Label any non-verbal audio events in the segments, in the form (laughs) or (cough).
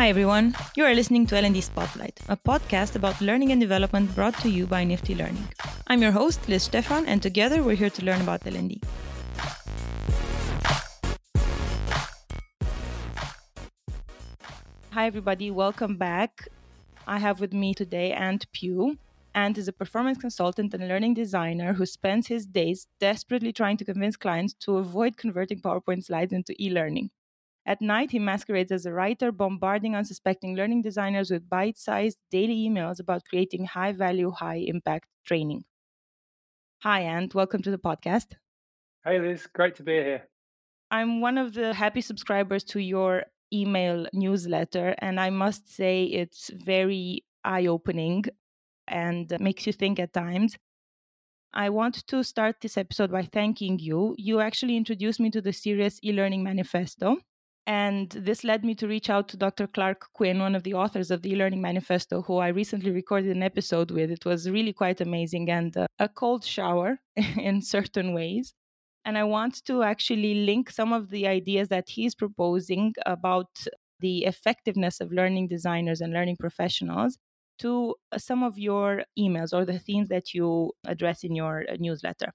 Hi everyone, you are listening to L&D Spotlight, a podcast about learning and development brought to you by Nifty Learning. I'm your host, Liz Stefan, and together we're here to learn about L&D. Hi everybody, welcome back. I have with me today Ant Pugh. Ant is a performance consultant and learning designer who spends his days desperately trying to convince clients to avoid converting PowerPoint slides into e learning. At night, he masquerades as a writer, bombarding unsuspecting learning designers with bite sized daily emails about creating high value, high impact training. Hi, Ant. Welcome to the podcast. Hey, Liz. Great to be here. I'm one of the happy subscribers to your email newsletter, and I must say it's very eye opening and makes you think at times. I want to start this episode by thanking you. You actually introduced me to the Serious e learning manifesto. And this led me to reach out to Dr. Clark Quinn, one of the authors of the e-learning manifesto, who I recently recorded an episode with. It was really quite amazing and uh, a cold shower (laughs) in certain ways. And I want to actually link some of the ideas that he's proposing about the effectiveness of learning designers and learning professionals to uh, some of your emails or the themes that you address in your uh, newsletter.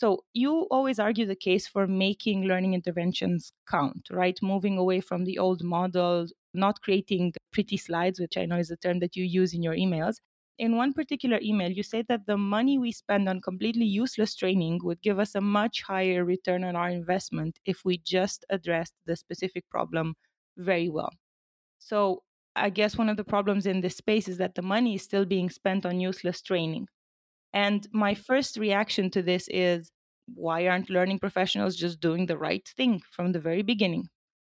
So you always argue the case for making learning interventions count, right? Moving away from the old model, not creating pretty slides, which I know is a term that you use in your emails. In one particular email, you say that the money we spend on completely useless training would give us a much higher return on our investment if we just addressed the specific problem very well. So, I guess one of the problems in this space is that the money is still being spent on useless training. And my first reaction to this is why aren't learning professionals just doing the right thing from the very beginning?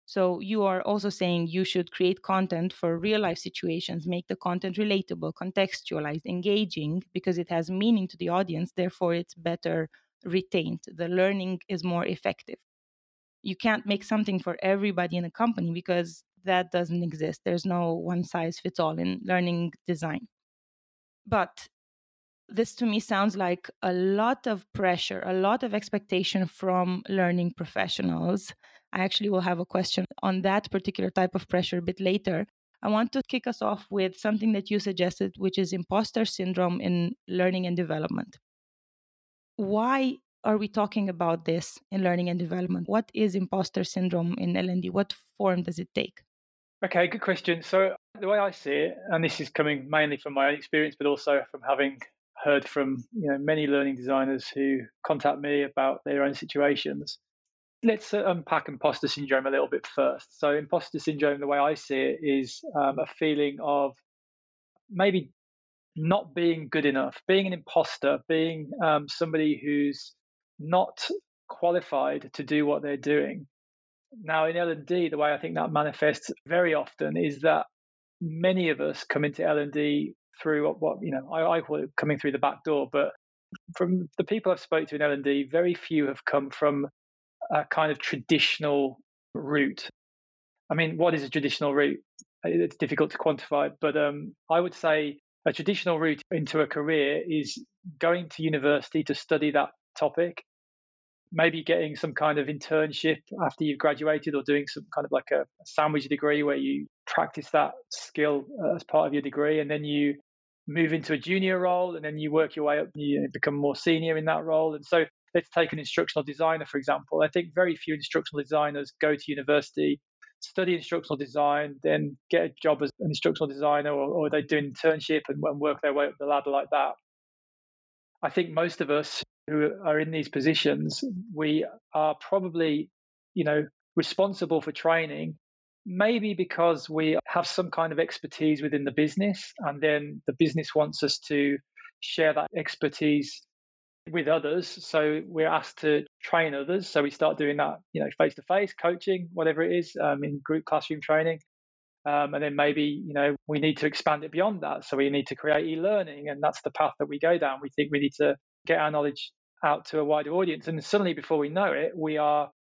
So you are also saying you should create content for real life situations, make the content relatable, contextualized, engaging, because it has meaning to the audience. Therefore, it's better retained. The learning is more effective. You can't make something for everybody in a company because that doesn't exist. There's no one size fits all in learning design. But this to me sounds like a lot of pressure, a lot of expectation from learning professionals. I actually will have a question on that particular type of pressure a bit later. I want to kick us off with something that you suggested, which is imposter syndrome in learning and development. Why are we talking about this in learning and development? What is imposter syndrome in L&D? What form does it take? Okay, good question. So the way I see it, and this is coming mainly from my own experience, but also from having heard from you know many learning designers who contact me about their own situations. Let's uh, unpack imposter syndrome a little bit first. So, imposter syndrome, the way I see it, is um, a feeling of maybe not being good enough, being an imposter, being um, somebody who's not qualified to do what they're doing. Now, in L&D, the way I think that manifests very often is that many of us come into L&D through what, you know I, I, call it coming through the back door but from the people i've spoke to in l&d very few have come from a kind of traditional route. I mean what is a traditional route? It's difficult to quantify but um, i would say a traditional route into a career is going to university to study that topic maybe getting some kind of internship after you've graduated or doing some kind of like a sandwich degree where you practice that skill uh, as part of your degree and then you move into a junior role and then you work your way up you become more senior in that role. And so let's take an instructional designer, for example. I think very few instructional designers go to university, study instructional design, then get a job as an instructional designer, or, or they do an internship and, and work their way up the ladder like that. I think most of us who are in these positions, we are probably, you know, responsible for training maybe because we have some kind of expertise within the business and then the business wants us to share that expertise with others. So we're asked to train others. So we start doing that you know face to face coaching whatever it is um, in group classroom training. Um, and then maybe you know we need to expand it beyond that. So we need to create e-learning and that's the path that we go down. We think we need to get our knowledge out to a wider audience. And suddenly before we know it we are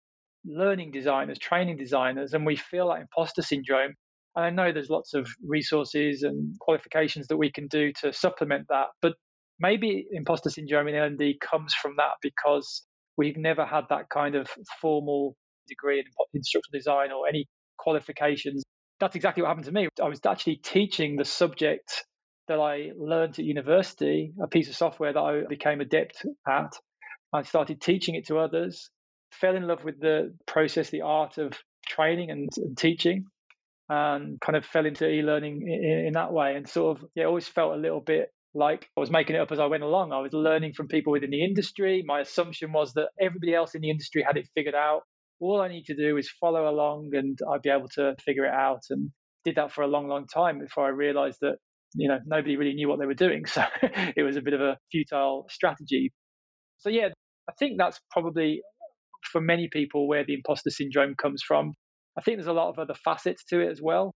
learning designers, training designers, and we feel that imposter syndrome. And I know there's lots of resources and qualifications that we can do to supplement that, but maybe imposter syndrome in L&D comes from that because we've never had that kind of formal degree in instructional design or any qualifications that's exactly what happened to me. I was actually teaching the subject that I learned at university, a piece of software that I became adept at. I started teaching it to others, fell in love with the process, the art of training and, and teaching, and kind of fell into e-learning in, in, that way. And sort of, yeah, always felt a little bit like I was making it up as I went along. I was learning from people within the industry. My assumption was that everybody else in the industry had it figured out. All I need to do is follow along and I'd be able to figure it out. And did that for a long, long time before I realized that, you know, nobody really knew what they were doing. (laughs) So it was a bit of a futile strategy. So, yeah, I think that's probably for many people where the imposter syndrome comes from. I think there's a lot of other facets to it as well.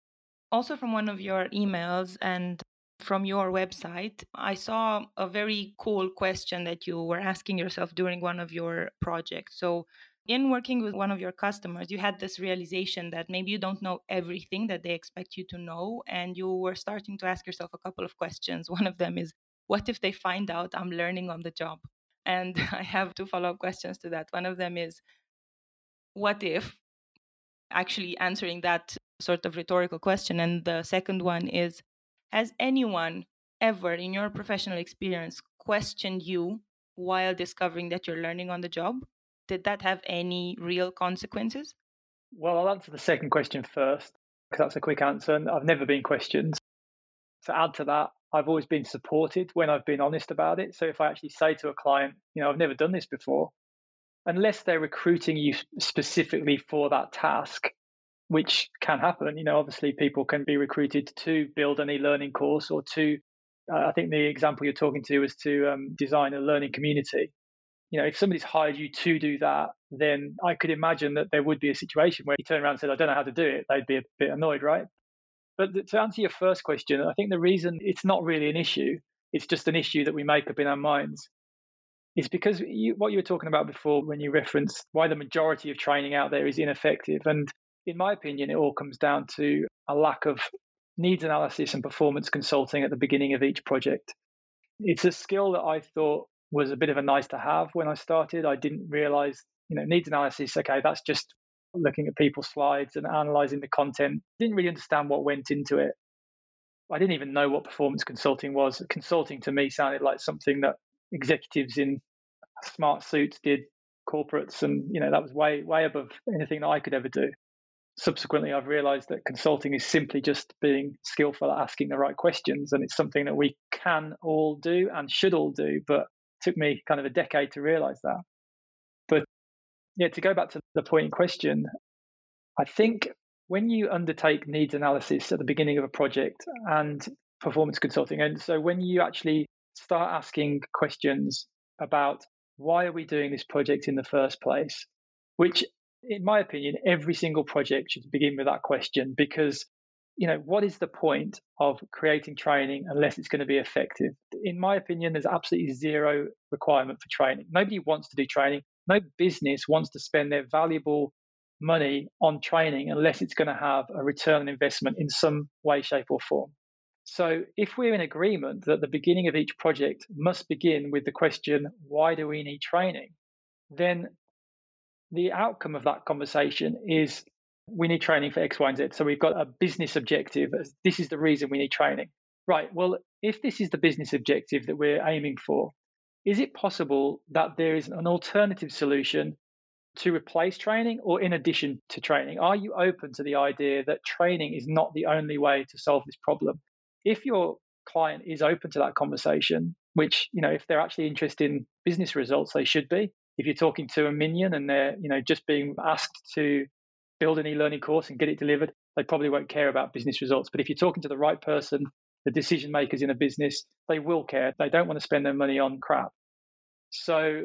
Also, from one of your emails and from your website, I saw a very cool question that you were asking yourself during one of your projects. So, in working with one of your customers, you had this realization that maybe you don't know everything that they expect you to know. And you were starting to ask yourself a couple of questions. (laughs) One of them is, what if they find out I'm learning on the job? And (laughs) I have two follow up questions to that. One of them is, what if actually answering that sort of rhetorical question? And the second one is, has anyone ever in your professional experience questioned you while discovering that you're learning on the job? Did that have any real consequences? Well, I'll answer the second question first because that's a quick answer. And I've never been questioned. To add to that, I've always been supported when I've been honest about it. So if I actually say to a client, you know, I've never done this before, unless they're recruiting you specifically for that task, which can happen. You know, obviously people can be recruited to build an e-learning course or to, uh, I think the example you're talking to was to um, design a learning community. You know, if somebody's hired you to do that, then I could imagine that there would be a situation where you turn around and said, I don't know how to do it. They'd be a bit annoyed, right? But to answer your first question, I think the reason it's not really an issue, it's just an issue that we make up in our minds, is because you, what you were talking about before when you referenced why the majority of training out there is ineffective. And in my opinion, it all comes down to a lack of needs analysis and performance consulting at the beginning of each project. It's a skill that I thought was a bit of a nice to have when I started. I didn't realize, you know, needs analysis, okay, that's just looking at people's slides and analyzing the content. Didn't really understand what went into it. I didn't even know what performance consulting was. Consulting to me sounded like something that executives in smart suits did, corporates, and you know that was way way above anything that I could ever do subsequently I've realized that consulting is simply just being skillful at asking the right questions and it's something that we can all do and should all do but took me kind of a decade to realize that yeah to go back to the point in question I think when you undertake needs analysis at the beginning of a project and performance consulting and so when you actually start asking questions about why are we doing this project in the first place which in my opinion, every single project should begin with that question because, you know, what is the point of creating training unless it's going to be effective? In my opinion, there's absolutely zero requirement for training. Nobody wants to do training. No business wants to spend their valuable money on training unless it's going to have a return on investment in some way, shape, or form. So, if we're in agreement that the beginning of each project must begin with the question, why do we need training? Then the outcome of that conversation is we need training for X, Y, and Z. So we've got a business objective. This is the reason we need training. Right. Well, if this is the business objective that we're aiming for, is it possible that there is an alternative solution to replace training or in addition to training? Are you open to the idea that training is not the only way to solve this problem? If your client is open to that conversation, which, you know, if they're actually interested in business results, they should be, if you're talking to a minion and they're you know just being asked to build an e-learning course and get it delivered they probably won't care about business results but if you're talking to the right person the decision makers in a business they will care. They don't want to spend their money on crap. So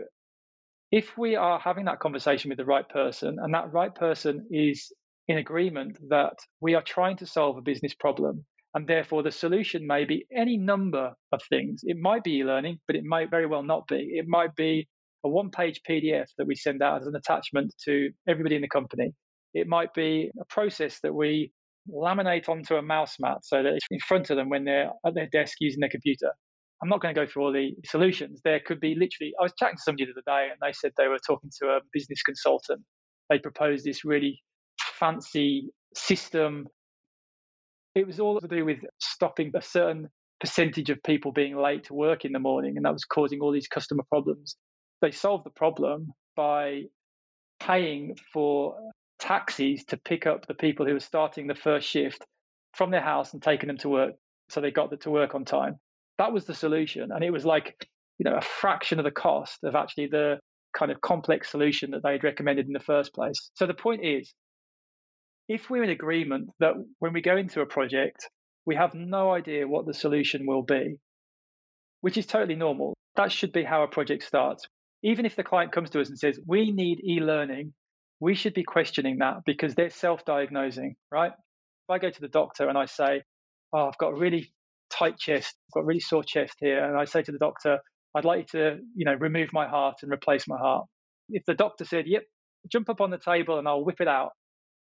if we are having that conversation with the right person and that right person is in agreement that we are trying to solve a business problem and therefore the solution may be any number of things. It might be e-learning but it might very well not be. It might be a one page PDF that we send out as an attachment to everybody in the company. It might be a process that we laminate onto a mouse mat so that it's in front of them when they're at their desk using their computer. I'm not going to go through all the solutions. There could be literally, I was chatting to somebody the other day and they said they were talking to a business consultant. They proposed this really fancy system It was all to do with stopping a certain percentage of people being late to work in the morning, and that was causing all these customer problems. They solved the problem by paying for taxis to pick up the people who were starting the first shift from their house and taking them to work so they got to work on time. That was the solution. And it was like, you know, a fraction of the cost of actually the kind of complex solution that they had recommended in the first place. So the point is, if we're in agreement that when we go into a project, we have no idea what the solution will be, which is totally normal. That should be how a project starts. Even if the client comes to us and says, we need e learning, we should be questioning that because they're self diagnosing, right? If I go to the doctor and I say, oh, I've got a really tight chest, I've got a really sore chest here, and I say to the doctor, I'd like you to, you know, remove my heart and replace my heart. If the doctor said, yep, jump up on the table and I'll whip it out,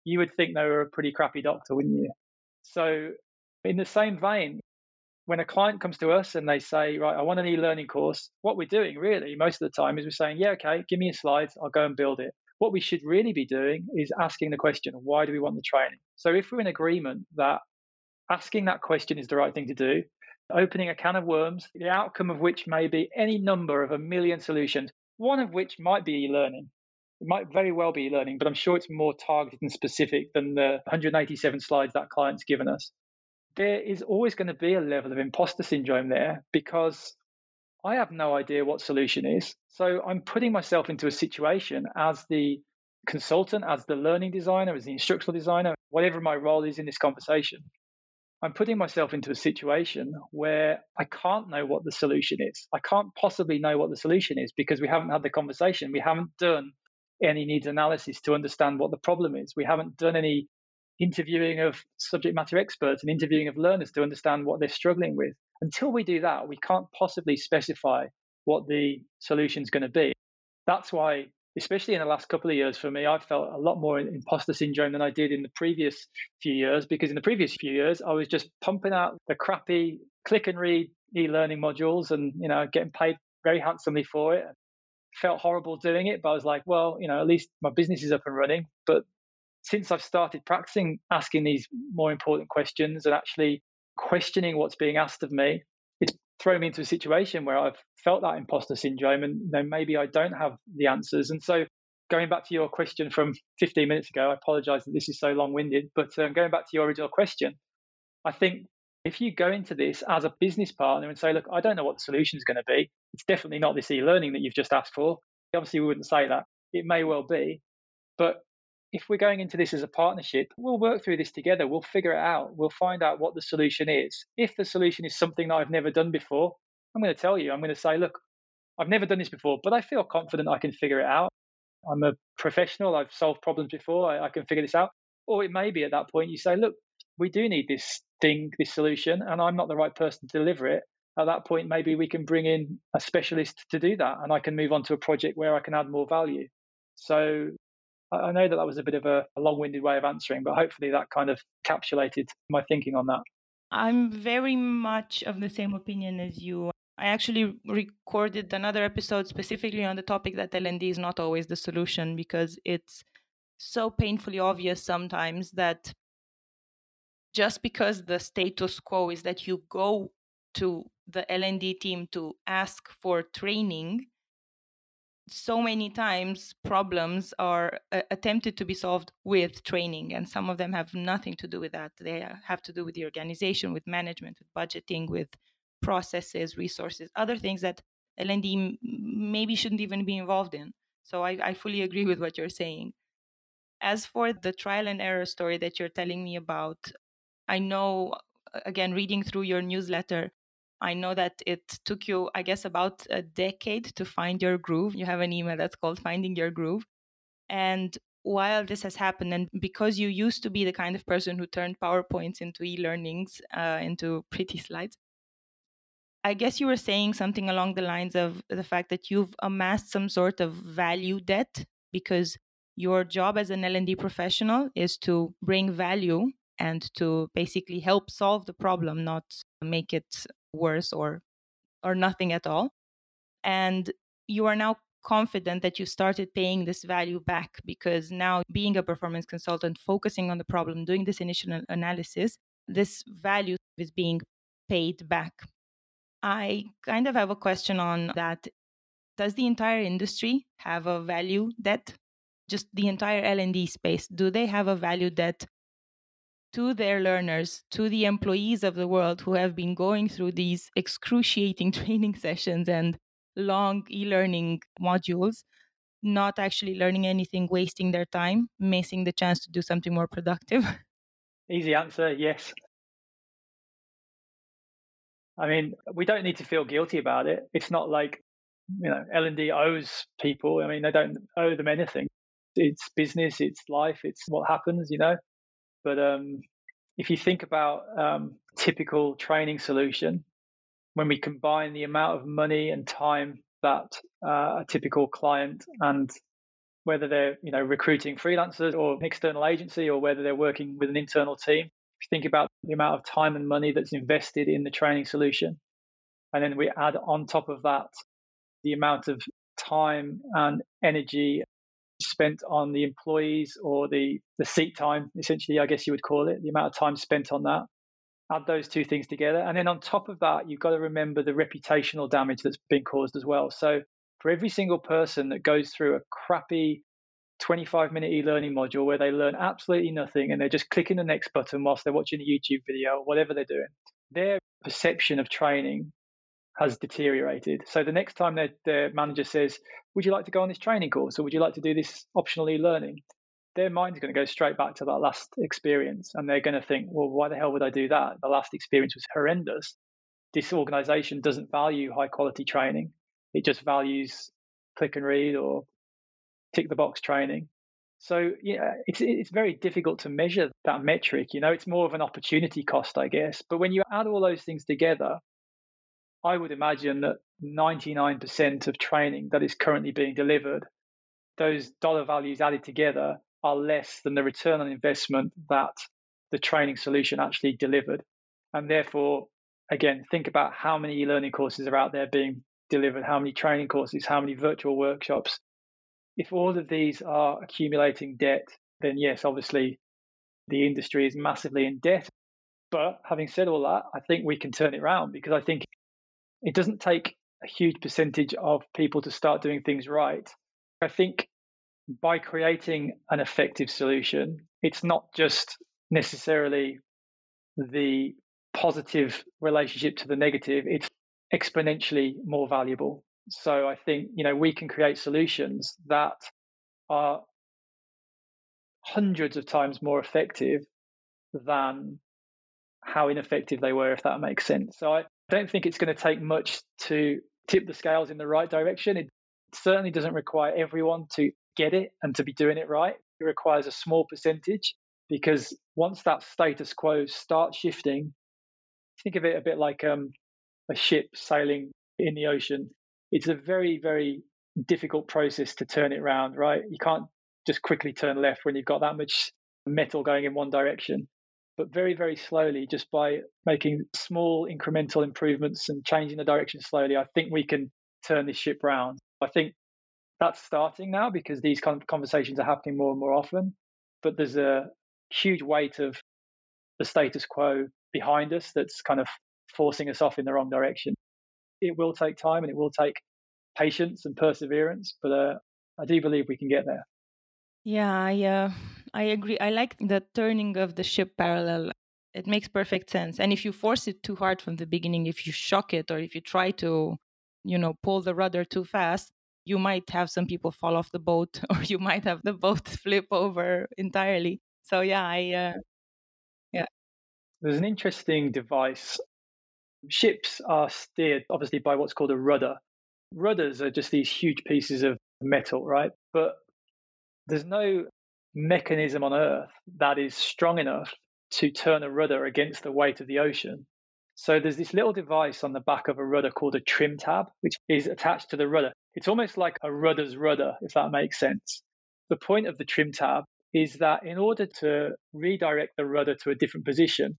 you would think they were a pretty crappy doctor, wouldn't you? So, in the same vein, when a client comes to us and they say, right, I want an e-learning course, what we're doing really most of the time is we're saying, yeah, okay, give me a slide, I'll go and build it. What we should really be doing is asking the question, why do we want the training? So if we're in agreement that asking that question is the right thing to do, opening a can of worms, the outcome of which may be any number of a million solutions, one of which might be e-learning. It might very well be e-learning, but I'm sure it's more targeted and specific than the 187 slides that client's given us. There is always going to be a level of imposter syndrome there because I have no idea what solution is. So I'm putting myself into a situation as the consultant, as the learning designer, as the instructional designer, whatever my role is in this conversation. I'm putting myself into a situation where I can't know what the solution is. I can't possibly know what the solution is because we haven't had the conversation. We haven't done any needs analysis to understand what the problem is. We haven't done any interviewing of subject matter experts and interviewing of learners to understand what they're struggling with. Until we do that, we can't possibly specify what the solution is going to be. That's why especially in the last couple of years for me, I've felt a lot more imposter syndrome than I did in the previous few years because in the previous few years, I was just pumping out the crappy click and read e-learning modules and, you know, getting paid very handsomely for it. Felt horrible doing it, but I was like, well, you know, at least my business is up and running. But since I've started practicing asking these more important questions and actually questioning what's being asked of me, it's thrown me into a situation where I've felt that imposter syndrome and know, maybe I don't have the answers. And so, going back to your question from 15 minutes ago, I apologize that this is so long winded, but um, going back to your original question, I think if you go into this as a business partner and say, look, I don't know what the solution is going to be, it's definitely not this e learning that you've just asked for. Obviously, we wouldn't say that. It may well be. But if we're going into this as a partnership, we'll work through this together. We'll figure it out. We'll find out what the solution is. If the solution is something that I've never done before, I'm going to tell you, I'm going to say, look, I've never done this before, but I feel confident I can figure it out. I'm a professional. I've solved problems before. I, I can figure this out. Or it may be at that point you say, look, we do need this thing, this solution, and I'm not the right person to deliver it. At that point, maybe we can bring in a specialist to do that, and I can move on to a project where I can add more value. So I know that that was a bit of a, long winded way of answering, but hopefully that kind of capsulated my thinking on that. I'm very much of the same opinion as you. I actually recorded another episode specifically on the topic that L&D is not always the solution because it's so painfully obvious sometimes that just because the status quo is that you go to the L&D team to ask for training so many times problems are uh, attempted to be solved with training and some of them have nothing to do with that. They have to do with the organization with management with budgeting with processes resources other things that L&D maybe shouldn't even be involved in. So I, I fully agree with what you're saying. As for the trial and error story that you're telling me about i know again reading through your newsletter I know that it took you, I guess, about a decade to find your groove. You have an email that's called Finding Your Groove. And while this has happened, and because you used to be the kind of person who turned PowerPoints into e learnings, uh, into pretty slides, I guess you were saying something along the lines of the fact that you've amassed some sort of value debt because your job as an L&D professional is to bring value and to basically help solve the problem, not make it worse or or nothing at all and you are now confident that you started paying this value back because now being a performance consultant focusing on the problem doing this initial analysis this value is being paid back. I kind of have a question on that. Does the entire industry have a value debt? Just the entire L&D space, do they have a value debt to their learners, to the employees of the world who have been going through these excruciating (laughs) training sessions and long e learning modules, not actually learning anything, wasting their time, missing the chance to do something more productive? (laughs) Easy answer yes. I mean, we don't need to feel guilty about it. It's not like, you know, L&D owes people. I mean, they don't owe them anything. It's business, it's life, it's what happens, you know. But um, if you think about um, typical training solution, when we combine the amount of money and time that uh, a typical client and whether they're you know recruiting freelancers or an external agency or whether they're working with an internal team, if you think about the amount of time and money that's invested in the training solution, and then we add on top of that the amount of time and energy spent on the employees or the, the seat time, essentially, I guess you would call it, the amount of time spent on that. Add those two things together. And then on top of that, you've got to remember the reputational damage that's been caused as well. So for every single person that goes through a crappy 25 minute e learning module where they learn absolutely nothing and they're just clicking the next button whilst they're watching a YouTube video or whatever they're doing, their perception of training has deteriorated. So the next time their, their manager says, Would you like to go on this training course or would you like to do this optional e learning? Their mind's going to go straight back to that last experience and they're going to think, Well, why the hell would I do that? The last experience was horrendous. This organization doesn't value high quality training, it just values click and read or tick the box training. So yeah, it's it's very difficult to measure that metric. You know, it's more of an opportunity cost, I guess. But when you add all those things together, I would imagine that 99% of training that is currently being delivered, those dollar values added together are less than the return on investment that the training solution actually delivered. And therefore, again, think about how many e learning courses are out there being delivered, how many training courses, how many virtual workshops. If all of these are accumulating debt, then yes, obviously the industry is massively in debt. But having said all that, I think we can turn it around because I think it doesn't take a huge percentage of people to start doing things right. I think by creating an effective solution, it's not just necessarily the positive relationship to the negative, it's exponentially more valuable. So I think, you know, we can create solutions that are hundreds of times more effective than how ineffective they were, if that makes sense. So I, don't think it's going to take much to tip the scales in the right direction. It certainly doesn't require everyone to get it and to be doing it right. It requires a small percentage because once that status quo starts shifting, think of it a bit like um, a ship sailing in the ocean. It's a very, very difficult process to turn it around, right? You can't just quickly turn left when you've got that much metal going in one direction but very, very slowly, just by making small incremental improvements and changing the direction slowly, I think we can turn this ship round. I think that's starting now because these kind of conversations are happening more and more often. But there's a huge weight of the status quo behind us that's kind of forcing us off in the wrong direction. It will take time and it will take patience and perseverance, but uh, I do believe we can get there. Yeah, uh, I agree. I like the turning of the ship parallel. It makes perfect sense. And if you force it too hard from the beginning, if you shock it or if you try to, you know, pull the rudder too fast, you might have some people fall off the boat (laughs) or you might have the boat (laughs) flip over entirely. So yeah, I uh, yeah. There's an interesting device. Ships are steered obviously by what's called a rudder. Rudders are just these huge pieces of metal, right? But there's no mechanism on Earth that is strong enough to turn a rudder against the weight of the ocean. So there's this little device on the back of a rudder called a trim tab, which is attached to the rudder. It's almost like a rudder's rudder, if that makes sense. The point of the trim tab is that in order to redirect the rudder to a different position,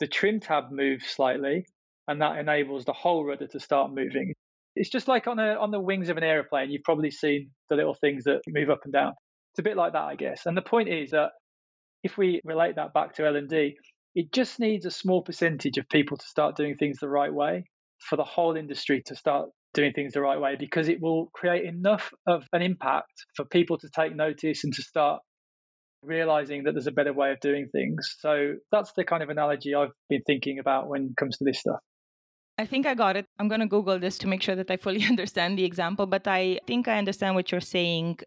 the trim tab moves slightly, and that enables the whole rudder to start moving. It's just like on a on the wings of an aeroplane. You've probably seen the little things that move up and down. It's a bit like that, I guess. And the point is that if we relate that back to L&D, It just needs a small percentage of people to start doing things the right way for the whole industry to start doing things the right way because it will create enough of an impact for people to take notice and to start realizing that there's a better way of doing things. So that's the kind of analogy I've been thinking about when it comes to this stuff. I think I got it. I'm going to Google this to make sure that I fully (laughs) understand the example, but I think I understand what you're saying.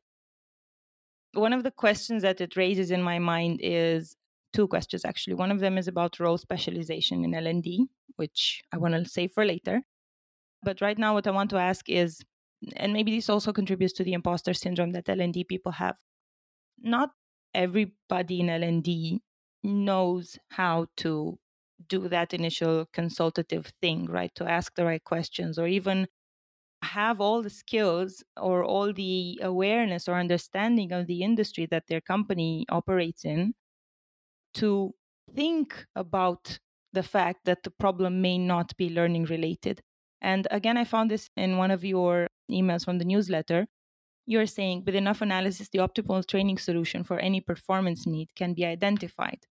One of the questions that it raises in my mind is two questions actually. One of them is about role specialization in L&D, which I want to save for later. But right now what I want to ask is and maybe this also contributes to the imposter syndrome that L&D people have. Not everybody in L&D knows how to do that initial consultative thing, right? To ask the right questions or even have all the skills or all the awareness or understanding of the industry that their company operates in to think about the fact that the problem may not be learning related. And again, I found this in one of your emails from the newsletter. You're saying with enough analysis, the optimal training solution for any performance need can be identified.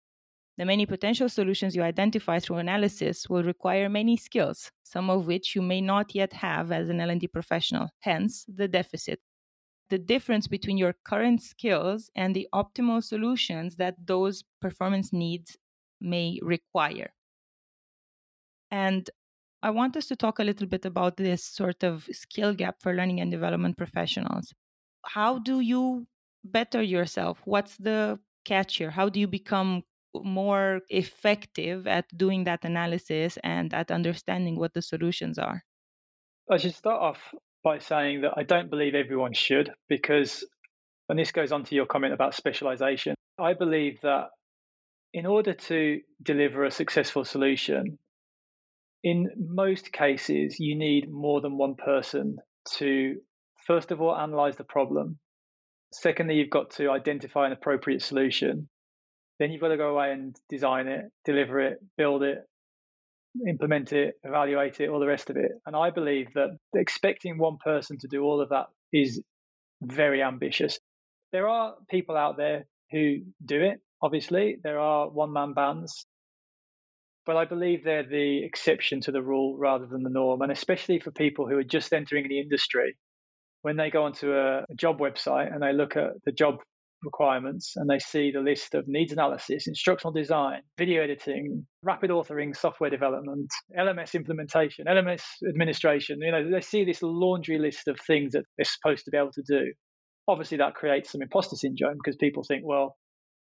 The many potential solutions you identify through analysis will require many skills, some of which you may not yet have as an L&D professional, hence the deficit. The difference between your current skills and the optimal solutions that those performance needs may require. And I want us to talk a little bit about this sort of skill gap for learning and development professionals. How do you better yourself? What's the catch here? How do you become more effective at doing that analysis and at understanding what the solutions are? I should start off by saying that I don't believe everyone should, because, and this goes on to your comment about specialization, I believe that in order to deliver a successful solution, in most cases, you need more than one person to, first of all, analyze the problem. Secondly, you've got to identify an appropriate solution. Then you've got to go away and design it, deliver it, build it, implement it, evaluate it, all the rest of it. And I believe that expecting one person to do all of that is very ambitious. There are people out there who do it, obviously. There are one man bands. But I believe they're the exception to the rule rather than the norm. And especially for people who are just entering the industry, when they go onto a, a job website and they look at the job requirements and they see the list of needs analysis, instructional design, video editing, rapid authoring, software development, LMS implementation, LMS administration, you know, they see this laundry list of things that they're supposed to be able to do. Obviously, that creates some imposter syndrome because people think, well,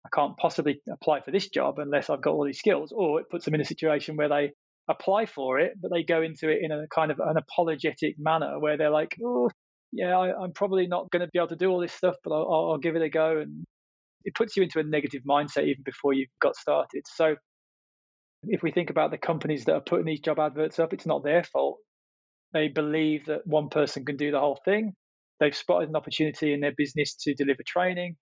I can't possibly apply for this job unless I've got all these skills. Or it puts them in a situation where they apply for it, but they go into it in a kind of an apologetic manner where they're like, oh, yeah, I, am probably not going to be able to do all this stuff, but I'll, I'll give it a go. And it puts you into a negative mindset even before you've got started. So if we think about the companies that are putting these job adverts up, it's not their fault. They believe that one person can do the whole thing. They've spotted an opportunity in their business to deliver training.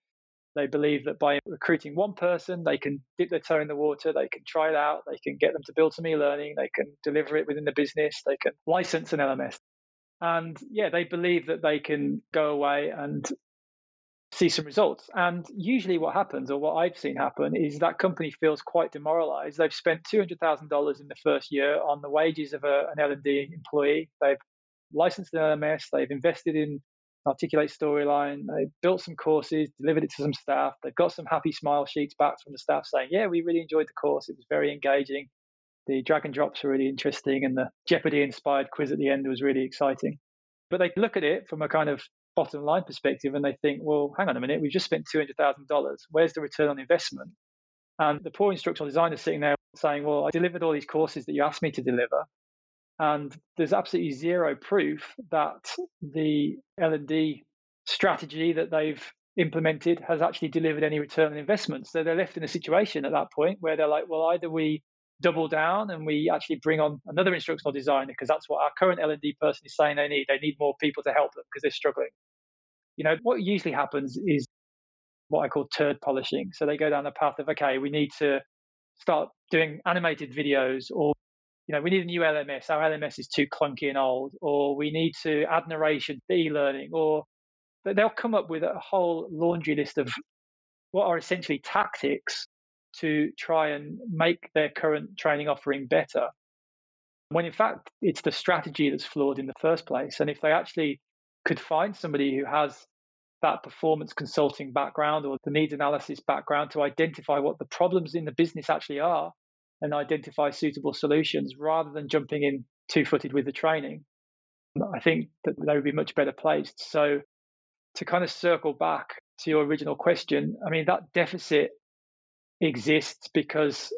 They believe that by recruiting one person, they can dip their toe in the water, they can try it out, they can get them to build some e learning, they can deliver it within the business, they can license an LMS. And yeah, they believe that they can mm. go away and see some results. And usually, what happens, or what I've seen happen, is that company feels quite demoralized. They've spent two hundred thousand dollars in the first year on the wages of a, an L and D employee. They've licensed an LMS. They've invested in Articulate Storyline. They've built some courses, delivered it to some staff. They've got some happy smile sheets back from the staff saying, "Yeah, we really enjoyed the course. It was very engaging." The drag and drops were really interesting, and the Jeopardy inspired quiz at the end was really exciting. But they look at it from a kind of bottom line perspective and they think, well, hang on a minute, we've just spent $200,000. Where's the return on investment? And the poor instructional designer sitting there saying, well, I delivered all these courses that you asked me to deliver. And there's absolutely zero proof that the L&D strategy that they've implemented has actually delivered any return on investment. So they're left in a situation at that point where they're like, well, either we double down and we actually bring on another instructional designer because that's what our current L&D person is saying they need. They need more people to help them because they're struggling. You know, what usually happens is what I call turd polishing. So they go down the path of, okay, we need to start doing animated videos or you know, we need a new LMS. Our LMS is too clunky and old, or we need to add narration e-learning, or they'll come up with a whole laundry list of what are essentially tactics to try and make their current training offering better. When in fact, it's the strategy that's flawed in the first place. And if they actually could find somebody who has that performance consulting background or the needs analysis background to identify what the problems in the business actually are and identify suitable solutions rather than jumping in two footed with the training, I think that they would be much better placed. So, to kind of circle back to your original question, I mean, that deficit exists because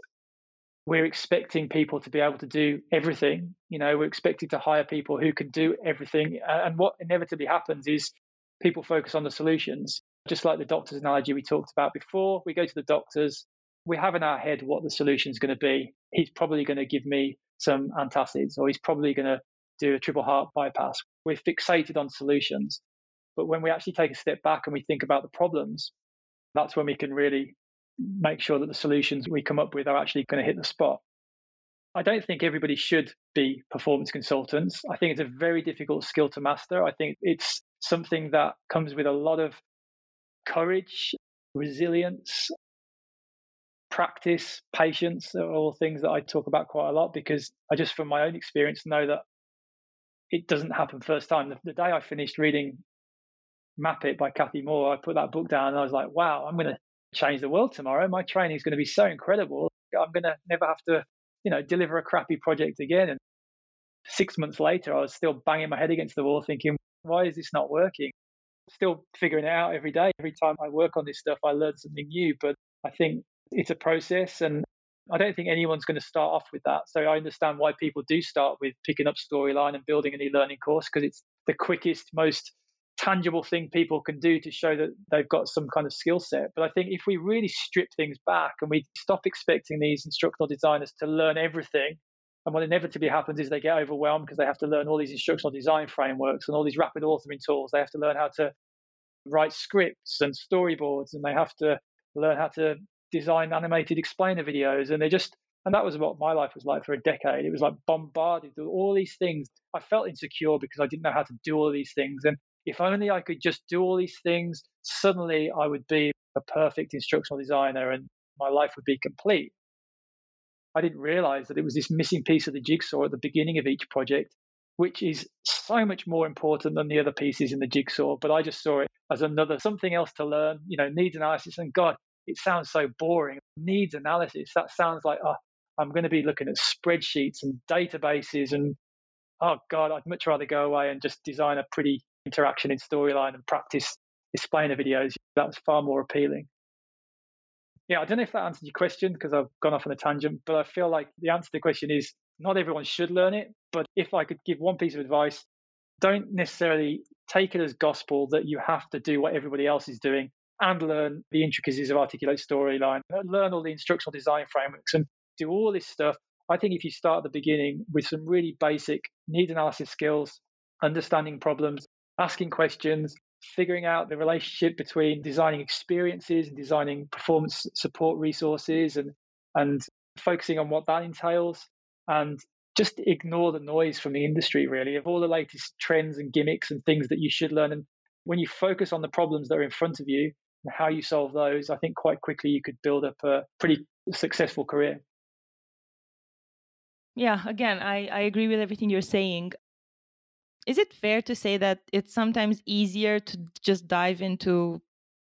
we're expecting people to be able to do everything. You know, we're expected to hire people who can do everything. And what inevitably happens is people focus on the solutions. Just like the doctor's analogy we talked about before, we go to the doctors, we have in our head what the solution is going to be. He's probably going to give me some antacids, or he's probably going to do a triple heart bypass. We're fixated on solutions. But when we actually take a step back and we think about the problems, that's when we can really make sure that the solutions we come up with are actually going to hit the spot. I don't think everybody should be performance consultants. I think it's a very difficult skill to master. I think it's something that comes with a lot of courage, resilience, practice, patience are all things that I talk about quite a lot because I just, from my own experience, know that it doesn't happen first time. The, the day I finished reading Map It by Cathy Moore, I put that book down and I was like, wow, I'm going to change the world tomorrow. My training is going to be so incredible. I'm going to never have to, you know, deliver a crappy project again. And six months later, I was still banging my head against the wall thinking, why is this not working? Still figuring it out every day. Every time I work on this stuff, I learn something new. But I think it's a process and I don't think anyone's going to start off with that. So I understand why people do start with picking up storyline and building an e-learning course because it's the quickest, most tangible thing people can do to show that they've got some kind of skill set. But I think if we really strip things back and we stop expecting these instructional designers to learn everything, and what inevitably happens is they get overwhelmed because they have to learn all these instructional design frameworks and all these rapid authoring tools. They have to learn how to write scripts and storyboards, and they have to learn how to design animated explainer videos and they just and that was what my life was like for a decade it was like bombarded with all these things i felt insecure because i didn't know how to do all these things and if only i could just do all these things suddenly i would be a perfect instructional designer and my life would be complete. I didn't realize that it was this missing piece of the jigsaw at the beginning of each project which is so much more important than the other pieces in the jigsaw but i just saw it as another something else to learn you know needs analysis. And god it sounds so boring. Needs analysis, that sounds like, oh, I'm going to be looking at spreadsheets and databases and, oh God, I'd much rather go away and just design a pretty interaction in storyline and practice explainer videos. That was far more appealing. Yeah, I don't know if that answers your question because I've gone off on a tangent, but I feel like the answer to the question is not everyone should learn it. But if I could give one piece of advice, don't necessarily take it as gospel that you have to do what everybody else is doing and learn the intricacies of articulate storyline, learn all the instructional design frameworks and do all this stuff. I think if you start at the beginning with some really basic need analysis skills, understanding problems, asking questions, figuring out the relationship between designing experiences and designing performance support resources and and focusing on what that entails and just ignore the noise from the industry really of all the latest trends and gimmicks and things that you should learn and when you focus on the problems that are in front of you and how you solve those, I think quite quickly you could build up a pretty successful career. Yeah, again, I, I agree with everything you're saying. Is it fair to say that it's sometimes easier to just dive into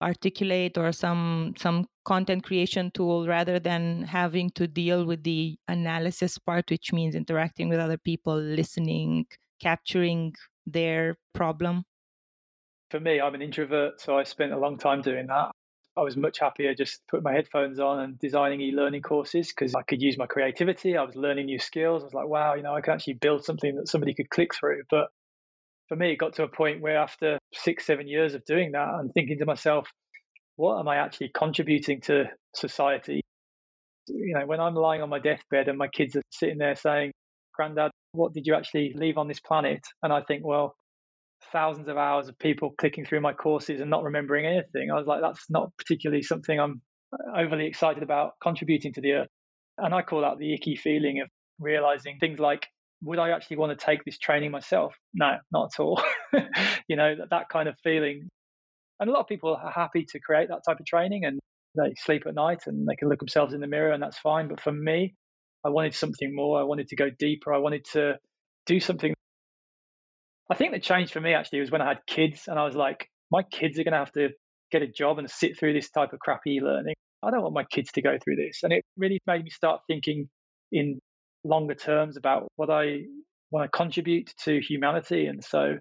articulate or some some content creation tool rather than having to deal with the analysis part which means interacting with other people listening capturing their problem for me, I'm an introvert, so I spent a long time doing that. I was much happier just putting my headphones on and designing e-learning courses because I could use my creativity. I was learning new skills. I was like, wow, you know, I can actually build something that somebody could click through. But for me, it got to a point where after six, seven years of doing that, I'm thinking to myself, what am I actually contributing to society? You know, when I'm lying on my deathbed and my kids are sitting there saying, Granddad, what did you actually leave on this planet? And I think, well, thousands of hours of people clicking through my courses and not remembering anything. I was like, that's not particularly something I'm uh, overly excited about contributing to the earth. And I call that the icky feeling of realizing things like, would I actually want to take this training myself? No, not at all. (laughs) you know, that, that kind of feeling. And a lot of people are happy to create that type of training and they sleep at night and they can look themselves in the mirror and that's fine. But for me, I wanted something more. I wanted to go deeper. I wanted to do something. I think the change for me actually was when I had kids and I was like, my kids are going to have to get a job and sit through this type of crappy learning. I don't want my kids to go through this. And it really made me start thinking in longer terms about what I want to contribute to humanity. And so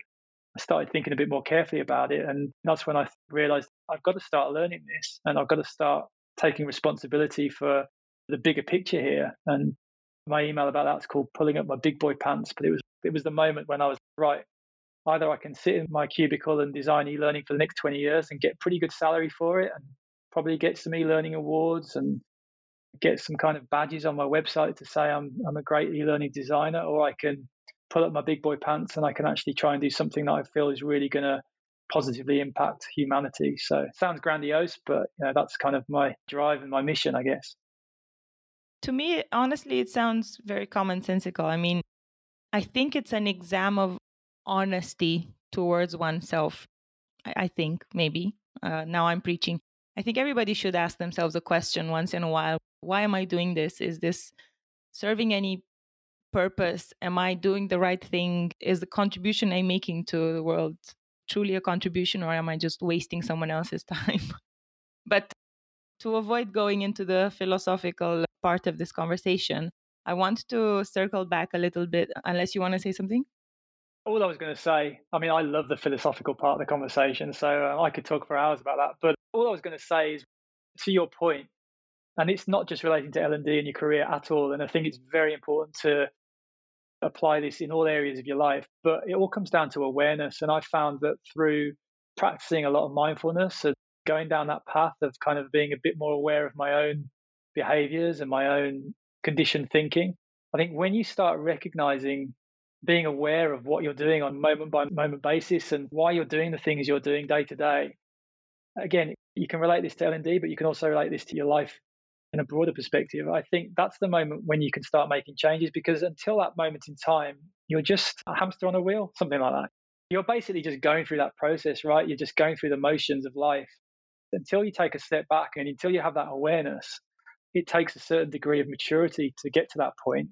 I started thinking a bit more carefully about it. And that's when I realized I've got to start learning this and I've got to start taking responsibility for the bigger picture here. And my email about that's called pulling up my big boy pants. But it was it was the moment when I was right. Either I can sit in my cubicle and design e-learning for the next 20 years and get pretty good salary for it and probably get some e-learning awards and get some kind of badges on my website to say I'm I'm a great e-learning designer, or I can pull up my big boy pants and I can actually try and do something that I feel is really going to positively impact humanity. So it sounds grandiose, but you know, that's kind of my drive and my mission, I guess. To me, honestly, it sounds very commonsensical. I mean, I think it's an exam of honesty towards oneself. I, I think maybe uh, now I'm preaching. I think everybody should ask themselves a question once in a while why am I doing this? Is this serving any purpose? Am I doing the right thing? Is the contribution I'm making to the world truly a contribution or am I just wasting someone else's (laughs) time? but to avoid going into the philosophical part of this conversation, I want to circle back a little bit, unless you want to say something. All I was going to say, I mean, I love the philosophical part of the conversation, so uh, I could talk for hours about that. But all I was going to say is, to your point, and it's not just relating to L&D and your career at all. And I think it's very important to apply this in all areas of your life, but it all comes down to awareness. And I found that through practicing a lot of mindfulness and going down that path of kind of being a bit more aware of my own behaviors and my own conditioned thinking, I think when you start recognizing being aware of what you're doing on moment by moment basis and why you're doing the things you're doing day to day again you can relate this to L&D but you can also relate this to your life in a broader perspective, I think that's the moment when you can start making changes because until that moment in time, you're just a hamster on a wheel, something like that. You're basically just going through that process, right? You're just going through the motions of life. Until you take a step back and until you have that awareness, it takes a certain degree of maturity to get to that point.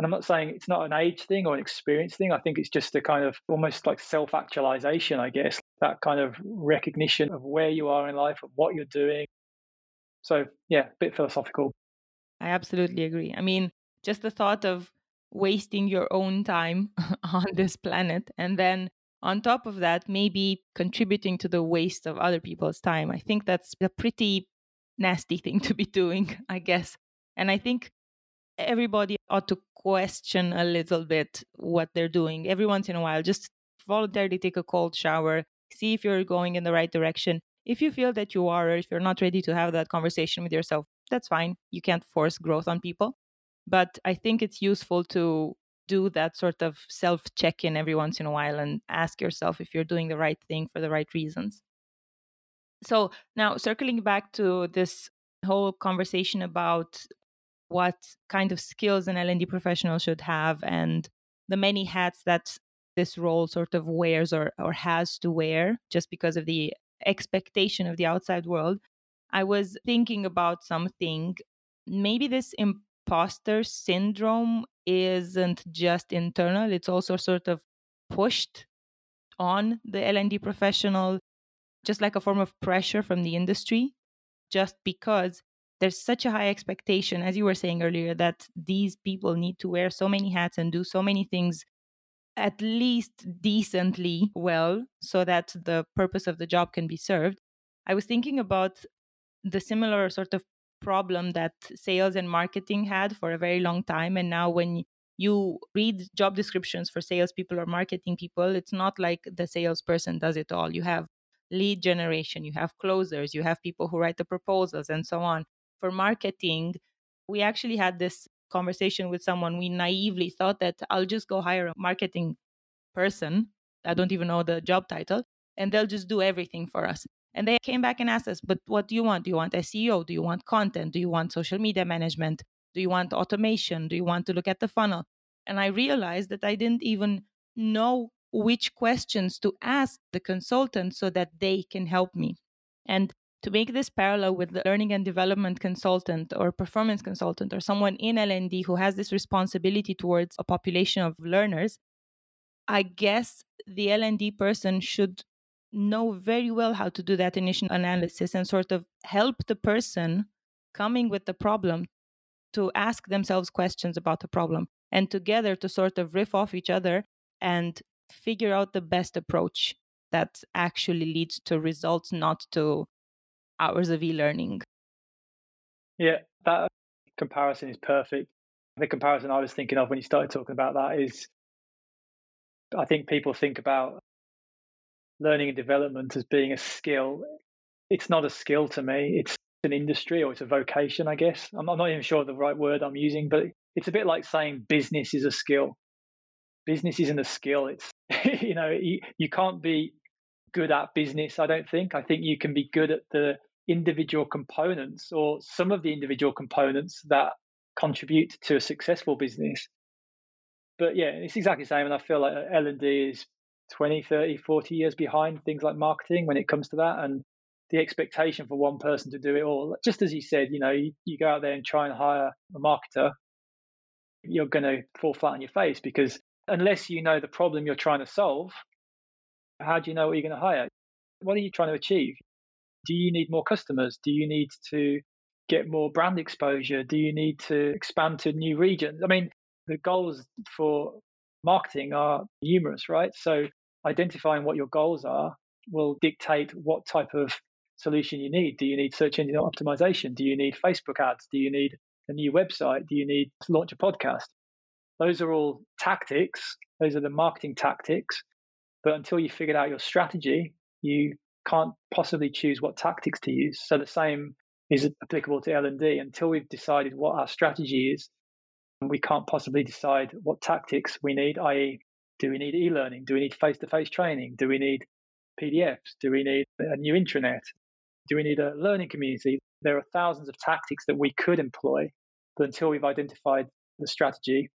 And I'm not saying it's not an age thing or an experience thing. I think it's just a kind of almost like self actualization, I guess, that kind of recognition of where you are in life, of what you're doing, so, yeah, a bit philosophical. I absolutely agree. I mean, just the thought of wasting your own time (laughs) on this planet and then on top of that, maybe contributing to the waste of other people's time. I think that's a pretty nasty thing (laughs) to be doing, I guess. And I think everybody ought to question a little bit what they're doing every once in a while. Just voluntarily take a cold shower, see if you're going in the right direction. If you feel that you are, or if you're not ready to have that conversation with yourself, that's fine. You can't force growth on people. But I think it's useful to do that sort of self check in every once in a while and ask yourself if you're doing the right thing for the right reasons. So now, circling back to this whole conversation about what kind of skills an L&D professional should have and the many hats that this role sort of wears or, or has to wear just because of the expectation of the outside world, I was thinking about something. Maybe this imposter syndrome isn't just internal, it's also sort of pushed on the L&D professional just like a form of pressure from the industry just because there's such a high expectation as you were saying earlier that these people need to wear so many hats and do so many things at least decently well so that the purpose of the job can be served. I was thinking about the similar sort of problem that sales and marketing had for a very long time. And now, when you read job descriptions for salespeople or marketing people, it's not like the salesperson does it all. You have lead generation, you have closers, you have people who write the proposals, and so on. For marketing, we actually had this conversation with someone, we naively thought that I'll just go hire a marketing person. I don't even know the job title, and they'll just do everything for us. And they came back and asked us, but what do you want? Do you want SEO? Do you want content? Do you want social media management? Do you want automation? Do you want to look at the funnel? And I realized that I didn't even know which questions to ask the consultant so that they can help me. And to make this parallel with the learning and development consultant or performance consultant or someone in L&D who has this responsibility towards a population of learners, I guess the L&D person should know very well how to do that initial analysis and sort of help the person coming with the problem to ask themselves questions about the problem and together to sort of riff off each other and figure out the best approach that actually leads to results, not to hours of e learning. Yeah, that comparison is perfect. The comparison I was thinking of when you started talking about that is I think people think about learning and development as being a skill. It's not a skill to me. It's an industry or it's a vocation, I guess. I'm not, even sure the right word I'm using, but it's a bit like saying business is a skill. Business isn't a skill. It's, (laughs) you know, you, you can't be good at business, I don't think. I think you can be good at the individual components or some of the individual components that contribute to a successful business. But yeah, it's exactly the same. And I feel like L&D is 20, 30, 40 years behind things like marketing when it comes to that. And the expectation for one person to do it all, just as you said, you know, you, you go out there and try and hire a marketer, you're going to fall flat on your face because unless you know the problem you're trying to solve, how do you know what you're going to hire? What are you trying to achieve? Do you need more customers? Do you need to get more brand exposure? Do you need to expand to new regions? I mean, the goals for marketing are numerous, right? So identifying what your goals are will dictate what type of solution you need. Do you need search engine optimization? Do you need Facebook ads? Do you need a new website? Do you need to launch a podcast? Those are all tactics. Those are the marketing tactics. But until you figured out your strategy, you can't possibly choose what tactics to use. So the same is applicable to L&D. Until we've decided what our strategy is, we can't possibly decide what tactics we need, i.e., do we need e-learning? Do we need face-to-face training? Do we need PDFs? Do we need a new intranet? Do we need a learning community? There are thousands of tactics that we could employ, but until we've identified the strategy,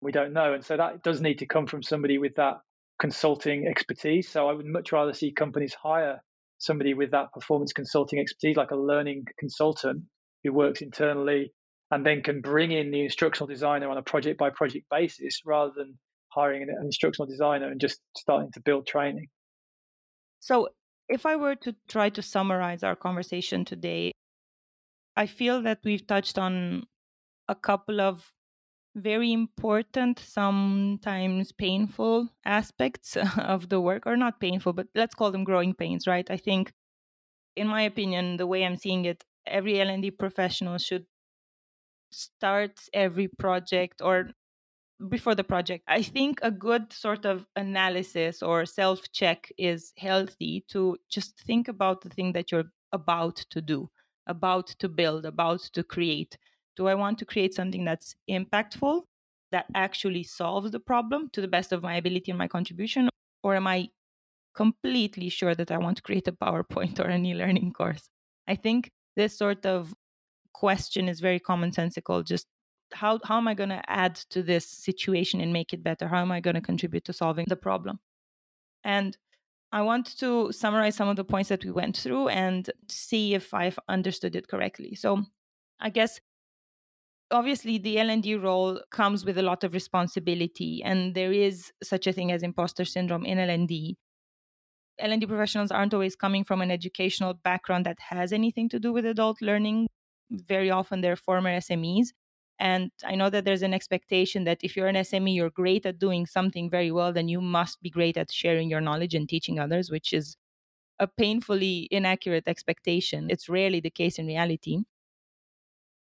we don't know. And so that does need to come from somebody with that consulting expertise. So I would much rather see companies hire somebody with that performance consulting expertise, like a learning consultant who works internally and then can bring in the instructional designer on a project by project basis rather than hiring an instructional designer and just starting to build training. So, if I were to try to summarize our conversation today, I feel that we've touched on a couple of very important, sometimes painful aspects (laughs) of the work, or not painful, but let's call them growing pains, right? I think, in my opinion, the way I'm seeing it, every L&D professional should start every project or before the project. I think a good sort of analysis or self check is healthy to just think about the thing that you're about to do, about to build, about to create. Do I want to create something that's impactful, that actually solves the problem to the best of my ability and my contribution? Or am I completely sure that I want to create a PowerPoint (laughs) or an e learning course? I think this sort of question is very commonsensical. Just how, how am I going to add to this situation and make it better? How am I going to contribute to solving the problem? And I want to summarize some of the points that we went through and see if I've understood it correctly. So, I guess obviously the L&D role comes with a lot of responsibility and there is such a thing as imposter syndrome in L&D. L&D professionals aren't always coming from an educational background that has anything to do with adult learning. Very often they're former SMEs. And I know that there's an expectation that if you're an SME, you're great at doing something very well, then you must be great at sharing your knowledge and teaching others, which is a painfully inaccurate expectation. It's rarely the case in reality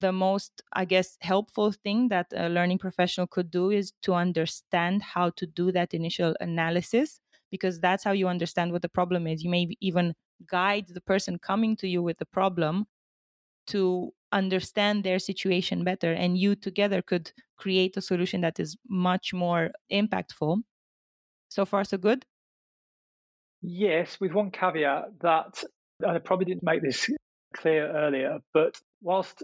the most, I guess, helpful thing that a learning professional could do is to understand how to do that initial analysis, because that's how you understand what the problem is. You may even guide the person coming to you with the problem to understand their situation better, and you together could create a solution that is much more impactful. So far, so good? Yes, with one caveat that I probably didn't make this clear earlier, but whilst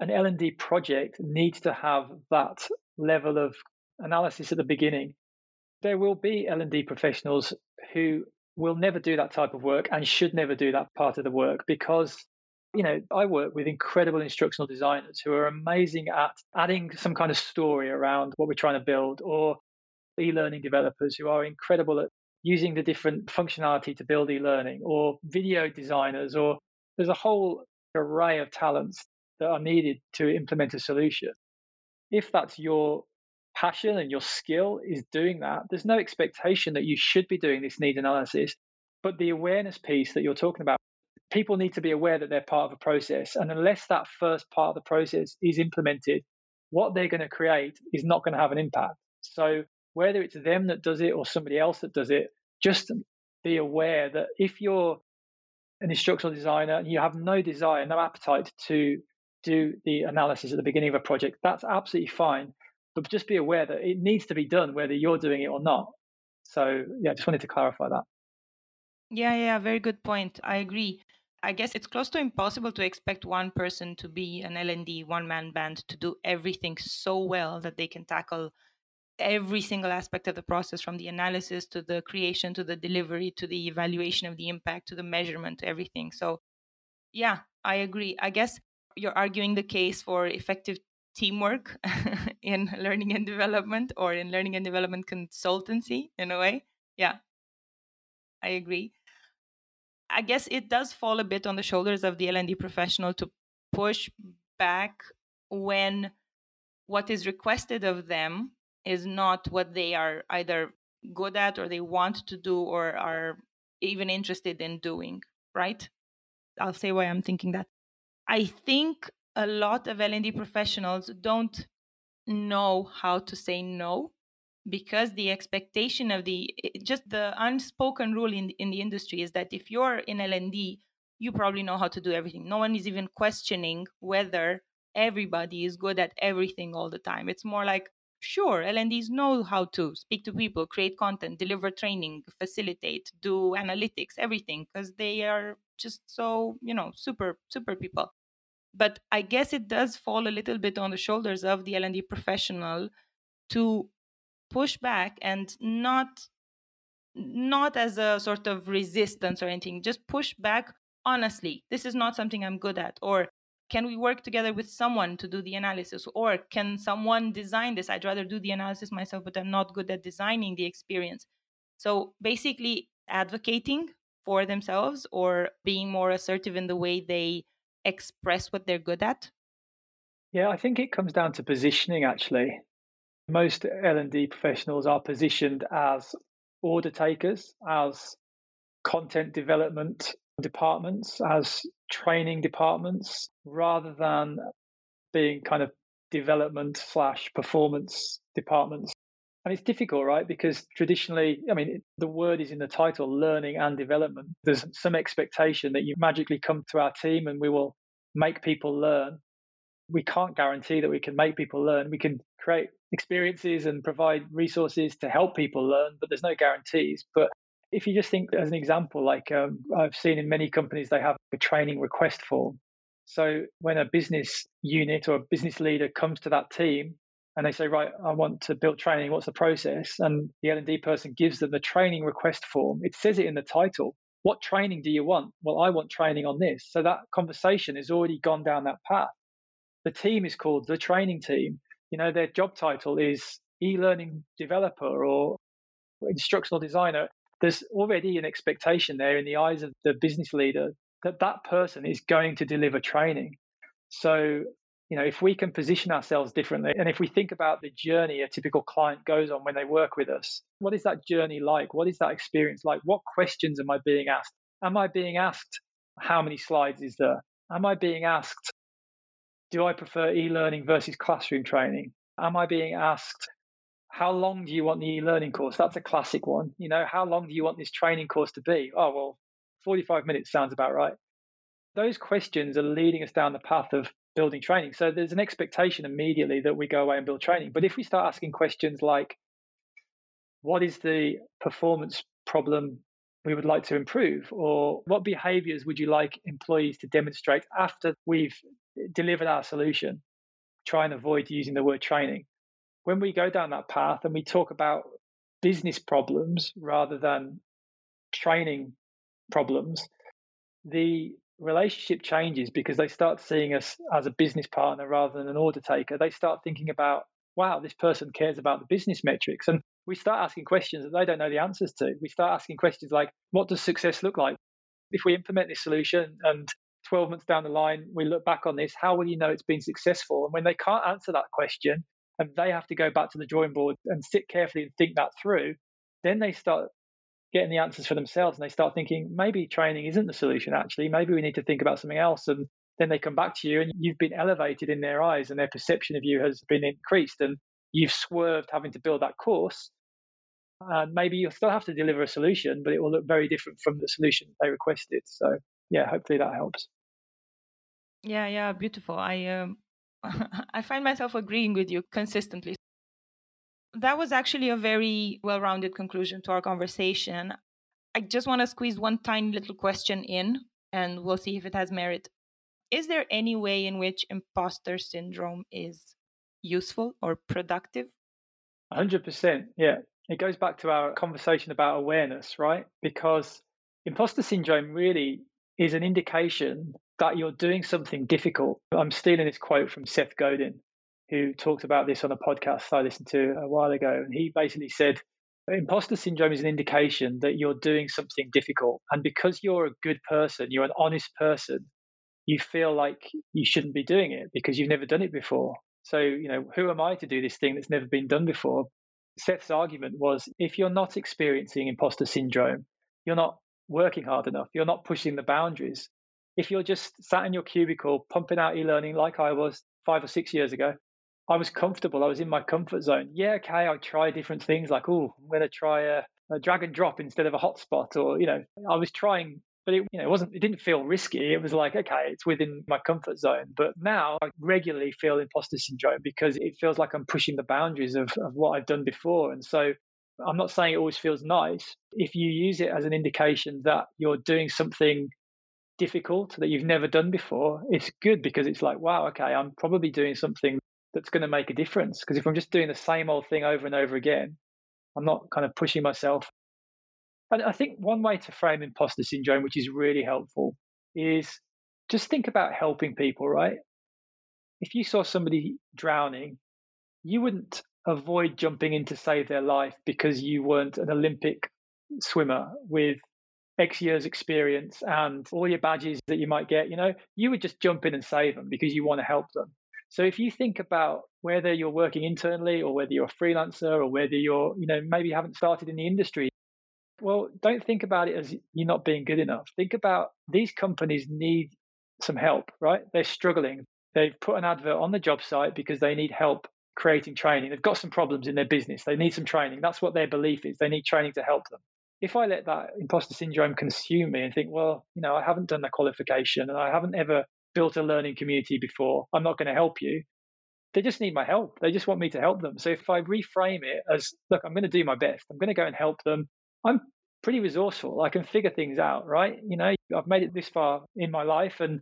an L&D project needs to have that level of analysis at the beginning. There will be L&D professionals who will never do that type of work and should never do that part of the work because you know, I work with incredible instructional designers who are amazing at adding some kind of story around what we're trying to build, or e learning developers who are incredible at using the different functionality to build e learning, or video designers, or there's a whole array of talents that are needed to implement a solution. If that's your passion and your skill is doing that, there's no expectation that you should be doing this need analysis. But the awareness piece that you're talking about, people need to be aware that they're part of a process. And unless that first part of the process is implemented, what they're going to create is not going to have an impact. So whether it's them that does it or somebody else that does it, just be aware that if you're an instructional designer and you have no desire, no appetite to do the analysis at the beginning of a project, that's absolutely fine. But just be aware that it needs to be done whether you're doing it or not. So, yeah, just wanted to clarify that. Yeah, yeah, very good point. I agree. I guess it's close to impossible to expect one person to be an L&D one man band to do everything so well that they can tackle every single aspect of the process from the analysis to the creation to the delivery to the evaluation of the impact to the measurement to everything. So yeah, I agree. I guess you're arguing the case for effective teamwork (laughs) in learning and development or in learning and development consultancy in a way. Yeah. I agree. I guess it does fall a bit on the shoulders of the L&D professional to push back when what is requested of them is not what they are either good at or they want to do or are even interested in doing, right? I'll say why I'm thinking that. I think a lot of L&D professionals don't know how to say no because the expectation of the eh, eh, just the unspoken rule in in the industry is that if you're in L&D you probably know how to do everything. No one is even questioning whether everybody is good at everything all the time. It's more like sure L&Ds know how to speak to people create content deliver training facilitate do analytics everything because they are just so you know super super people. But i guess it does fall a little bit on the shoulders of the L&D professional to push back and not not as a sort of resistance or anything just push back honestly this is not something i'm good at or can we work together with someone to do the analysis? Or can someone design this? I'd rather do the analysis myself but i'm not good at designing the experience. So basically advocating for themselves or being more assertive in the way they express what they're good at. Yeah i think it comes down to positioning actually. Most L&D professionals are positioned as order takers, as content development departments, as training departments, rather than being kind of development slash performance departments. And it's difficult, right? Because traditionally, I mean, the word is in the title, learning and development. There's some expectation that you magically come to our team and we will make people learn. We can't guarantee that we can make people learn. We can create experiences and provide resources to help people learn, but there's no guarantees. But if you just think as an example, like um, I've seen in many companies, they have a training request form. So when a business unit or a business leader comes to that team and they say, right, I want to build training, what's the process? And the L&D person gives them the training request form. It says it in the title. What training do you want? Well, I want training on this. So that conversation has already gone down that path. The team is called the training team you know, their job title is e-learning developer or instructional designer, there's already an expectation there in the eyes of the business leader that that person is going to deliver training. So, you know, if we can position ourselves differently, and if we think about the journey a typical client goes on when they work with us, what is that journey like? What is that experience like? What questions am I being asked? Am I being asked how many slides is there? Am I being asked do I prefer e learning versus classroom training? Am I being asked, how long do you want the e learning course? That's a classic one. You know, how long do you want this training course to be? Oh, well, 45 minutes sounds about right. Those questions are leading us down the path of building training. So there's an expectation immediately that we go away and build training. But if we start asking questions like, what is the performance problem we would like to improve? Or what behaviors would you like employees to demonstrate after we've delivered our solution? Try and avoid using the word training. When we go down that path and we talk about business problems rather than training problems, the relationship changes because they start seeing us as a business partner rather than an order taker. They start thinking about, wow, this person cares about the business metrics. And we start asking questions that they don't know the answers to. We start asking questions like, what does success look like? If we implement this solution and 12 months down the line, we look back on this, how will you know it's been successful? And when they can't answer that question and they have to go back to the drawing board and sit carefully and think that through, then they start getting the answers for themselves and they start thinking maybe training isn't the solution actually. Maybe we need to think about something else and then they come back to you and you've been elevated in their eyes and their perception of you has been increased and you've swerved having to build that course. And maybe you'll still have to deliver a solution but it will look very different from the solution they requested. So yeah hopefully that helps. Yeah yeah beautiful. I um (laughs) i find myself agreeing with you consistently that was actually a very well rounded conclusion to our conversation. I just want to squeeze one tiny little question in, and we'll see if it has merit. Is there any way in which imposter syndrome is useful or productive? 100%. Yeah. It goes back to our conversation about awareness, right? Because imposter syndrome really is an indication that you're doing something difficult. I'm stealing this quote from Seth Godin who talked about this on a podcast I listened to a while ago. And he basically said, Imposter syndrome is an indication that you're doing something difficult. And because you're a good person, you're an honest person, you feel like you shouldn't be doing it because you've never done it before. So, you know, who am I to do this thing that's never been done before? Seth's argument was if you're not experiencing imposter syndrome, you're not working hard enough, you're not pushing the boundaries. If you're just sat in your cubicle pumping out e learning like I was five or six years ago, I was comfortable. I was in my comfort zone. Yeah, okay, I try different things like, oh, I'm going to try a, a, drag and drop instead of a hotspot, or you know, I was trying, but it, you know, it wasn't. It didn't feel risky. It was like, okay, it's within my comfort zone. But now I regularly feel imposter syndrome because it feels like I'm pushing the boundaries of, of what I've done before, and so. I'm not saying it always feels nice. If you use it as an indication that you're doing something difficult that you've never done before, it's good because it's like, wow, okay, I'm probably doing something that's going to make a difference. Because if I'm just doing the same old thing over and over again, I'm not kind of pushing myself. And I think one way to frame imposter syndrome, which is really helpful, is just think about helping people, right? If you saw somebody drowning, you wouldn't avoid jumping in to save their life because you weren't an Olympic swimmer with X years experience and all your badges that you might get, you know, you would just jump in and save them because you want to help them. So if you think about whether you're working internally or whether you're a freelancer or whether you're, you know, maybe you haven't started in the industry, well, don't think about it as you're not being good enough. Think about these companies need some help, right? They're struggling. They've put an advert on the job site because they need help creating training. They've got some problems in their business. They need some training. That's what their belief is. They need training to help them. If I let that imposter syndrome consume me and think, well, you know, I haven't done the qualification and I haven't ever built a learning community before. I'm not going to help you. They just need my help. They just want me to help them. So if I reframe it as, look, I'm going to do my best. I'm going to go and help them. I'm pretty resourceful. I can figure things out, right? You know, I've made it this far in my life. And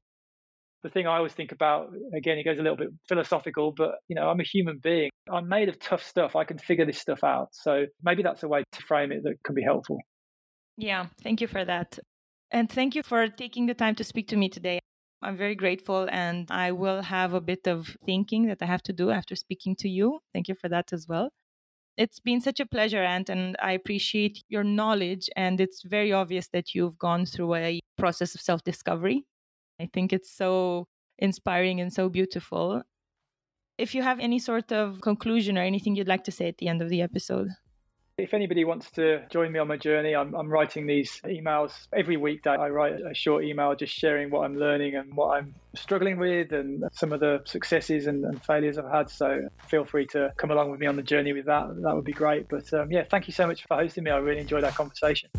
the thing I always think about, again, it goes a little bit philosophical, but, you know, I'm a human being. I'm made of tough stuff. I can figure this stuff out. So maybe that's a way to frame it that can be helpful. Yeah, thank you for that. And thank you for taking the time to speak to me today. I'm very grateful and I will have a bit of thinking that I have to do after speaking to you. Thank you for that as well. It's been such a pleasure, Ant, and I appreciate your knowledge. And it's very obvious that you've gone through a process of self discovery. I think it's so inspiring and so beautiful. If you have any sort of conclusion or anything you'd like to say at the end of the episode. If anybody wants to join me on my journey, I'm, I'm writing these emails every week. I write a short email just sharing what I'm learning and what I'm struggling with and some of the successes and, and failures I've had. So feel free to come along with me on the journey with that. That would be great. But um, yeah, thank you so much for hosting me. I really enjoyed our conversation.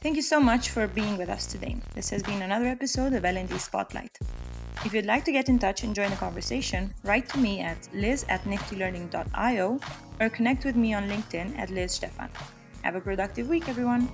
Thank you so much for being with us today. This has been another episode of L&D Spotlight. If you'd like to get in touch and join the conversation, write to me at liz at niftylearning.io or connect with me on LinkedIn at Liz Stefan. Have a productive week, everyone!